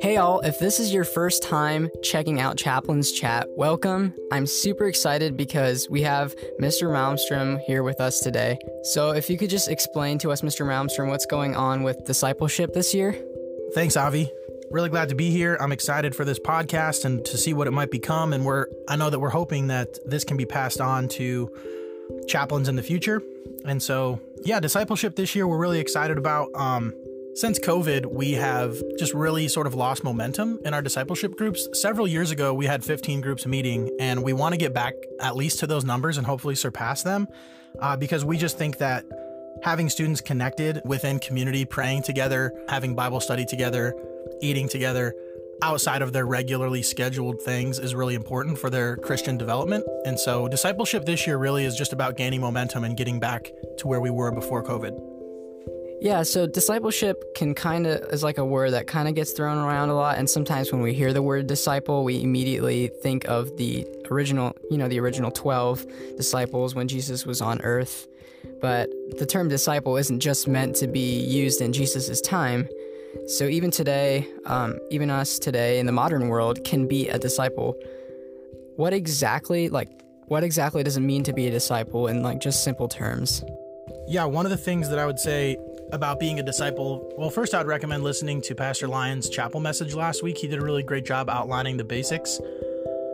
Hey, all, if this is your first time checking out Chaplain's Chat, welcome. I'm super excited because we have Mr. Malmstrom here with us today. So, if you could just explain to us, Mr. Malmstrom, what's going on with discipleship this year? Thanks, Avi. Really glad to be here. I'm excited for this podcast and to see what it might become. And we're, I know that we're hoping that this can be passed on to chaplains in the future. And so, yeah, discipleship this year, we're really excited about. Um, since COVID, we have just really sort of lost momentum in our discipleship groups. Several years ago, we had 15 groups meeting, and we want to get back at least to those numbers and hopefully surpass them uh, because we just think that having students connected within community, praying together, having Bible study together, eating together, outside of their regularly scheduled things is really important for their Christian development. And so, discipleship this year really is just about gaining momentum and getting back to where we were before COVID. Yeah, so discipleship can kind of is like a word that kind of gets thrown around a lot and sometimes when we hear the word disciple, we immediately think of the original, you know, the original 12 disciples when Jesus was on earth. But the term disciple isn't just meant to be used in Jesus' time. So even today, um, even us today in the modern world can be a disciple. What exactly, like, what exactly does it mean to be a disciple in like just simple terms? Yeah, one of the things that I would say about being a disciple, well, first I'd recommend listening to Pastor Lyon's chapel message last week. He did a really great job outlining the basics.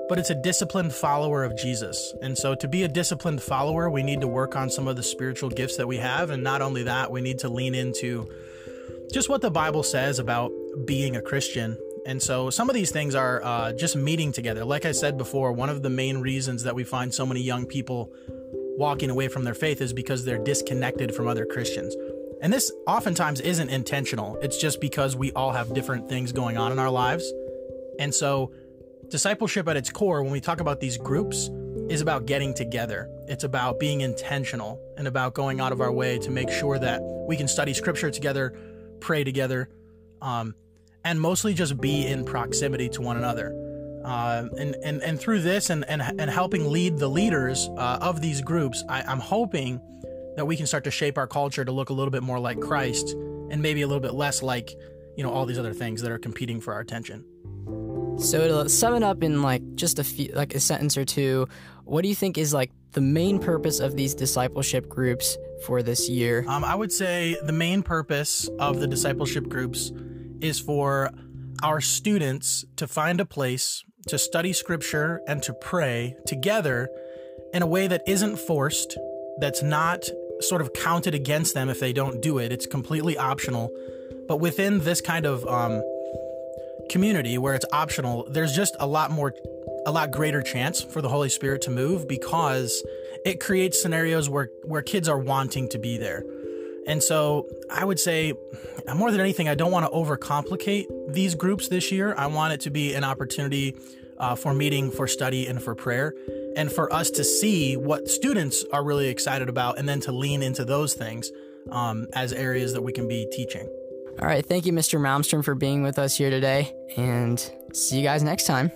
But it's a disciplined follower of Jesus. And so to be a disciplined follower, we need to work on some of the spiritual gifts that we have. And not only that, we need to lean into just what the Bible says about being a Christian. And so some of these things are uh, just meeting together. Like I said before, one of the main reasons that we find so many young people walking away from their faith is because they're disconnected from other Christians. And this oftentimes isn't intentional. It's just because we all have different things going on in our lives. And so, discipleship at its core, when we talk about these groups, is about getting together. It's about being intentional and about going out of our way to make sure that we can study scripture together, pray together, um, and mostly just be in proximity to one another. Uh, and, and, and through this and, and, and helping lead the leaders uh, of these groups, I, I'm hoping that we can start to shape our culture to look a little bit more like Christ and maybe a little bit less like, you know, all these other things that are competing for our attention. So to sum it up in like just a few like a sentence or two, what do you think is like the main purpose of these discipleship groups for this year? Um, I would say the main purpose of the discipleship groups is for our students to find a place to study scripture and to pray together in a way that isn't forced that's not sort of counted against them if they don't do it. It's completely optional. But within this kind of um, community where it's optional, there's just a lot more, a lot greater chance for the Holy Spirit to move because it creates scenarios where where kids are wanting to be there. And so I would say, more than anything, I don't want to overcomplicate these groups this year. I want it to be an opportunity uh, for meeting, for study, and for prayer and for us to see what students are really excited about and then to lean into those things um, as areas that we can be teaching. All right. Thank you, Mr. Malmstrom, for being with us here today, and see you guys next time.